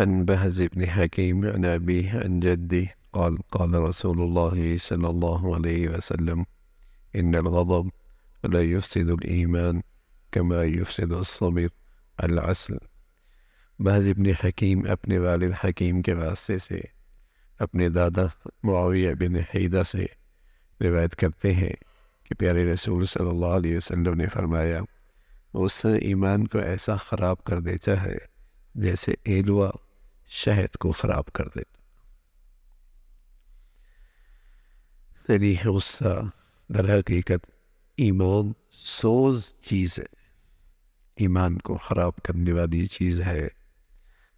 عن بهز بن حكيم عن أبيه عن جدي. قال قال رسول الله صلى الله عليه وسلم إن الغضب لا يفسد الإيمان كما يفسد الصبر العسل. بهز بن حكيم ابن والد حكيم کے واسطے ابن اپنے دادا معاویہ بن حیدہ سے روایت کرتے ہیں کہ پیارے رسول صلی اللہ علیہ وسلم نے فرمایا اس ایمان کو ایسا خراب کر دیتا ہے جیسے ایلوہ شہد کو خراب کر دیتا یعنی غصہ، در حقیقت ایمان سوز چیز ہے۔ ایمان کو خراب کرنے والی چیز ہے۔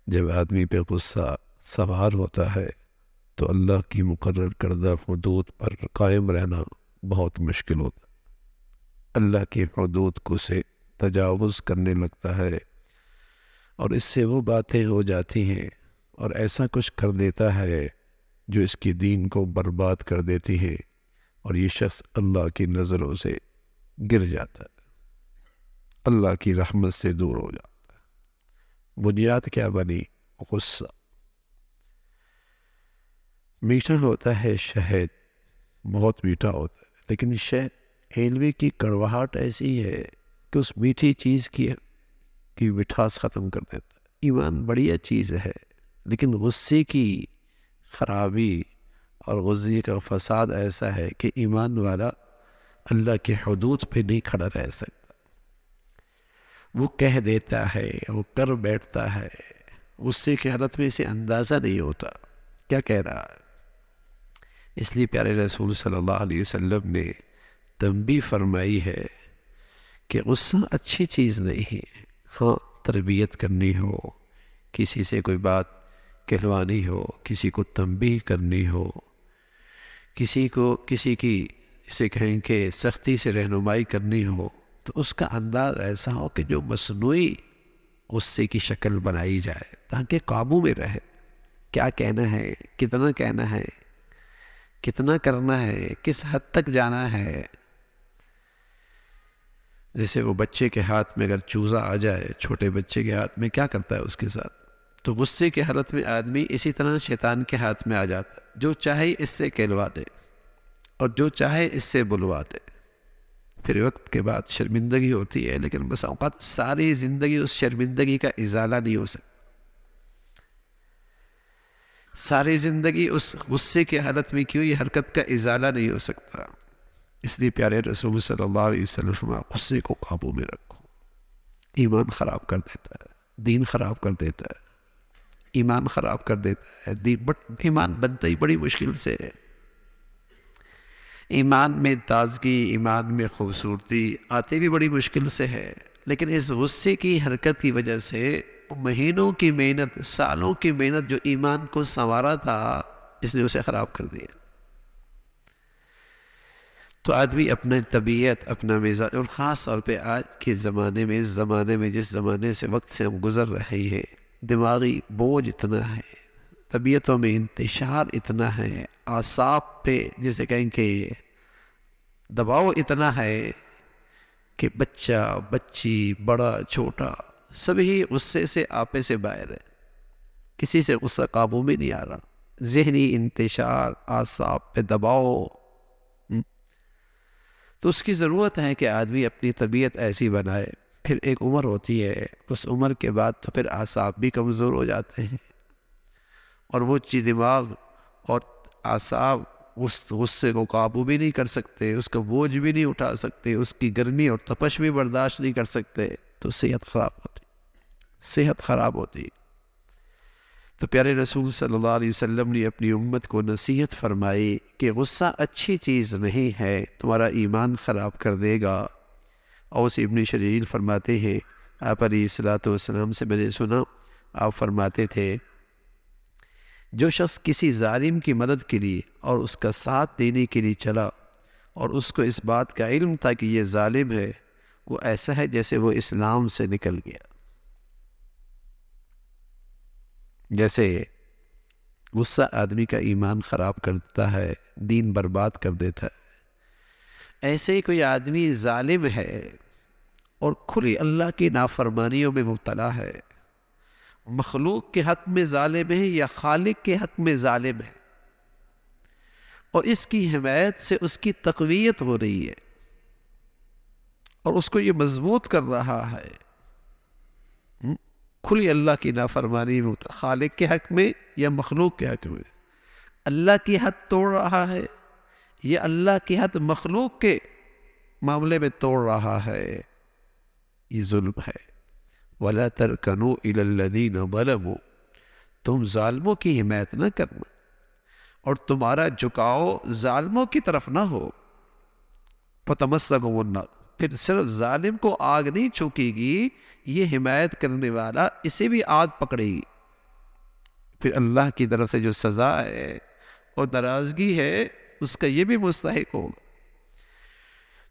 جب آدمی پہ غصہ سوار ہوتا ہے، تو اللہ کی مقرر کردہ حدود پر قائم رہنا بہت مشکل ہوتا اللہ کی حدود کو سے تجاوز کرنے لگتا ہے۔ اور اس سے وہ باتیں ہو جاتی ہیں اور ایسا کچھ کر دیتا ہے جو اس کی دین کو برباد کر دیتی ہے اور یہ شخص اللہ کی نظروں سے گر جاتا ہے۔ اللہ کی رحمت سے دور ہو جاتا ہے۔ بنیاد کیا بنی؟ غصہ۔ میٹھا ہوتا ہے شہد، بہت میٹھا ہوتا ہے، لیکن شہد ہیلوے کی کڑواہٹ ایسی ہے کہ اس میٹھی چیز کی کی مٹھاس ختم کر دیتا ہے۔ ایمان بڑھیا چیز ہے، لیکن غصے کی خرابی اور غصے کا فساد ایسا ہے کہ ایمان والا اللہ کے حدود پہ نہیں کھڑا رہ سکتا۔ وہ کہہ دیتا ہے، وہ کر بیٹھتا ہے۔ غصے کی حالت میں اسے اندازہ نہیں ہوتا۔ کیا کہہ رہا ہے؟ اس لیے پیارے رسول صلی اللہ علیہ وسلم نے تنبی فرمائی ہے کہ غصہ اچھی چیز نہیں ہے۔ ہاں تربیت کرنی ہو، کسی سے کوئی بات کہلوانی ہو، کسی کو تنبی کرنی ہو، کسی کو، کسی کی اسے کہیں کہ سختی سے رہنمائی کرنی ہو، تو اس کا انداز ایسا ہو کہ جو مصنوعی غصے کی شکل بنائی جائے، تاکہ قابو میں رہے۔ کیا کہنا ہے؟ کتنا کہنا ہے؟ کتنا کرنا ہے؟ کس حد تک جانا ہے؟ جیسے وہ بچے کے ہاتھ میں اگر چوزا آ جائے، چھوٹے بچے کے ہاتھ میں کیا کرتا ہے اس کے ساتھ؟ تو غصے کے حالت میں آدمی اسی طرح شیطان کے ہاتھ میں آ جاتا ہے۔ جو چاہے اس سے کہلوا دے اور جو چاہے اس سے بلوا دے۔ پھر وقت کے بعد شرمندگی ہوتی ہے، لیکن بس اوقات ساری زندگی اس شرمندگی کا ازالہ نہیں ہو سکتا۔ ساری زندگی اس غصے کی حالت میں کیوں یہ حرکت کا ازالہ نہیں ہو سکتا؟ اس لیے پیارے رسول صلی اللہ علیہ وسلم غصے کو قابو میں رکھو۔ ایمان خراب کر دیتا ہے، دین خراب کر دیتا ہے۔ ایمان خراب کر دیتا ہے، دین بٹ ایمان بنتا ہی بڑی مشکل سے ہے۔ ایمان میں تازگی، ایمان میں خوبصورتی آتے بھی بڑی مشکل سے ہے، لیکن اس غصے کی حرکت کی وجہ سے مہینوں کی محنت، سالوں کی محنت جو ایمان کو سنوارا تھا، اس نے اسے خراب کر دیا۔ تو آدمی اپنا طبیعت، اپنا مزاج، اور خاص طور پہ آج کے زمانے میں، اس زمانے میں، جس زمانے سے وقت سے ہم گزر رہے ہیں، دماغی بوجھ اتنا ہے، طبیعتوں میں انتشار اتنا ہے آساب پہ جسے کہیں کہ دباؤ اتنا ہے کہ بچہ، بچی، بڑا، چھوٹا، سبھی غصے سے آپے سے باہر ہے۔ کسی سے غصہ قابو میں نہیں آ رہا۔ ذہنی انتشار آساب پہ دباؤ تو اس کی ضرورت ہے کہ آدمی اپنی طبیعت ایسی بنائے۔ پھر ایک عمر ہوتی ہے، اس عمر کے بعد تو پھر آساب بھی کمزور ہو جاتے ہیں۔ اور وہ چی دماغ اور آساب اس غصے کو قابو بھی نہیں کر سکتے، اس کا بوجھ بھی نہیں اٹھا سکتے، اس کی گرمی اور تپش بھی برداشت نہیں کر سکتے، تو صحت خراب ہوتی۔ صحت خراب ہوتی۔ تو پیارے رسول صلی اللہ علیہ وسلم نے اپنی امت کو نصیحت فرمائی کہ غصہ اچھی چیز نہیں ہے، تمہارا ایمان خراب کر دے گا۔ اوس ابن شریل فرماتے ہیں، آپ علیہ السلاۃ والسلام سے میں نے سنا، آپ فرماتے تھے، جو شخص کسی ظالم کی مدد کے لیے اور اس کا ساتھ دینے کے لیے چلا اور اس کو اس بات کا علم تھا کہ یہ ظالم ہے، وہ ایسا ہے جیسے وہ اسلام سے نکل گیا۔ جیسے غصہ آدمی کا ایمان خراب کر دیتا ہے، دین برباد کر دیتا ہے۔ ایسے ہی کوئی آدمی ظالم ہے اور کھلی اللہ کی نافرمانیوں میں مبتلا ہے۔ مخلوق کے حق میں ظالم ہے یا خالق کے حق میں ظالم ہے؟ اور اس کی حمایت سے اس کی تقویت ہو رہی ہے۔ اور اس کو یہ مضبوط کر رہا ہے۔ کھلی اللہ کی نافرمانی میں خالق کے حق میں یا مخلوق کے حق میں؟ اللہ کی حد توڑ رہا ہے یا اللہ کی حد مخلوق کے معاملے میں توڑ رہا ہے؟ یہ ظلم ہے۔ ولا ترکنو الدین بلم تم ظالموں کی حمایت نہ کرنا اور تمہارا جھکاؤ ظالموں کی طرف نہ ہو۔ پتمسک پھر صرف ظالم کو آگ نہیں چھوکے گی، یہ حمایت کرنے والا اسے بھی آگ پکڑے گی۔ پھر اللہ کی طرف سے جو سزا ہے اور ناراضگی ہے، اس کا یہ بھی مستحق ہوگا۔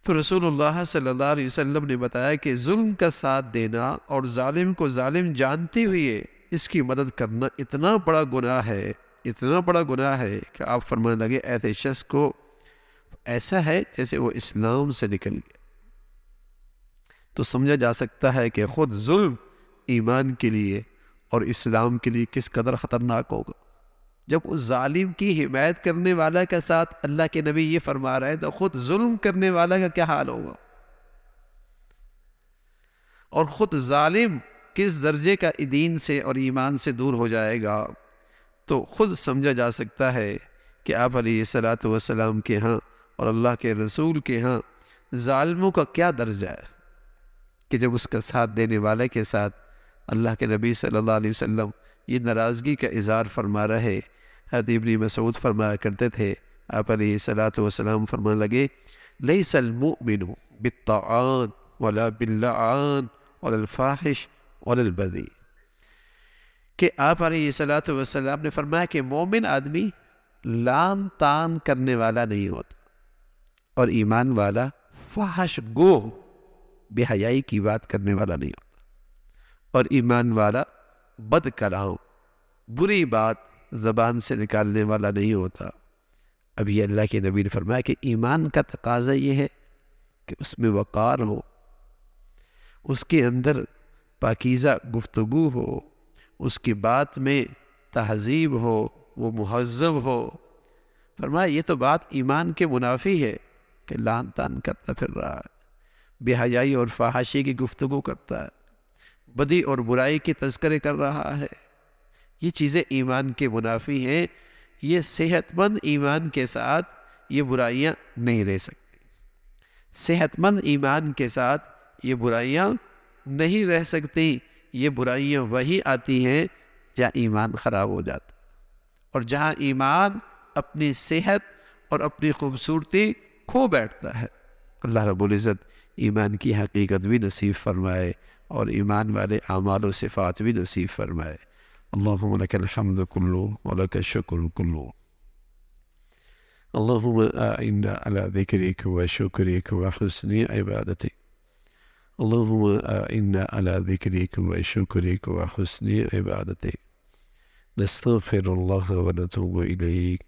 تو رسول اللہ صلی اللہ علیہ وسلم نے بتایا کہ ظلم کا ساتھ دینا اور ظالم کو ظالم جانتے ہوئے اس کی مدد کرنا اتنا بڑا گناہ ہے، اتنا بڑا گناہ ہے کہ آپ فرمانے لگے، ایسے شخص کو ایسا ہے جیسے وہ اسلام سے نکل گیا۔ تو سمجھا جا سکتا ہے کہ خود ظلم ایمان کے لیے اور اسلام کے لیے کس قدر خطرناک ہوگا۔ جب اس ظالم کی حمایت کرنے والا کے ساتھ اللہ کے نبی یہ فرما رہے تو خود ظلم کرنے والا کا کیا حال ہوگا؟ اور خود ظالم کس درجے کا دین سے اور ایمان سے دور ہو جائے گا؟ تو خود سمجھا جا سکتا ہے کہ آپ علیہ صلاۃ وسلام کے ہاں اور اللہ کے رسول کے ہاں ظالموں کا کیا درجہ ہے۔ کہ جب اس کا ساتھ دینے والے کے ساتھ اللہ کے نبی صلی اللہ علیہ وسلم یہ ناراضگی کا اظہار فرما رہے ابن مسعود فرمایا کرتے تھے، آپ علیہ صلاۃ وسلام فرما لگے لئی المؤمن بالطعان ولا باللعان ولا الفاحش ولا البذی کہ آپ علیہ صلاۃ وسلام نے فرمایا کہ مومن آدمی لان تان کرنے والا نہیں ہوتا اور ایمان والا فحش گو بے حیائی کی بات کرنے والا نہیں ہوتا اور ایمان والا بد کلام، بری بات زبان سے نکالنے والا نہیں ہوتا۔ ابھی اللہ کے نبی نے فرمایا کہ ایمان کا تقاضا یہ ہے کہ اس میں وقار ہو، اس کے اندر پاکیزہ گفتگو ہو، اس کی بات میں تہذیب ہو، وہ مہذب ہو۔ فرمایا، یہ تو بات ایمان کے منافی ہے کہ لان تان کرتا پھر رہا ہے۔ بے حیائی اور فحاشی کی گفتگو کرتا ہے۔ بدی اور برائی کی تذکرے کر رہا ہے۔ یہ چیزیں ایمان کے منافی ہیں۔ یہ صحت مند ایمان کے ساتھ یہ برائیاں نہیں رہ سکتی۔ صحت مند ایمان کے ساتھ یہ برائیاں نہیں رہ سکتی۔ یہ برائیاں وہی آتی ہیں جہاں ایمان خراب ہو جاتا اور جہاں ایمان اپنی صحت اور اپنی خوبصورتی کھو بیٹھتا ہے۔ اللہ رب العزت ایمان کی حقیقت بھی نصیب فرمائے اور ایمان والے اعمال و صفات بھی نصیب فرمائے۔ اللهم لك الحمد كله ولك الشكر كله اللهم أعنا على ذكرك وشكرك وحسن عبادتك اللهم أعنا على ذكرك وشكرك وحسن عبادتك نستغفر الله ونتوب إليك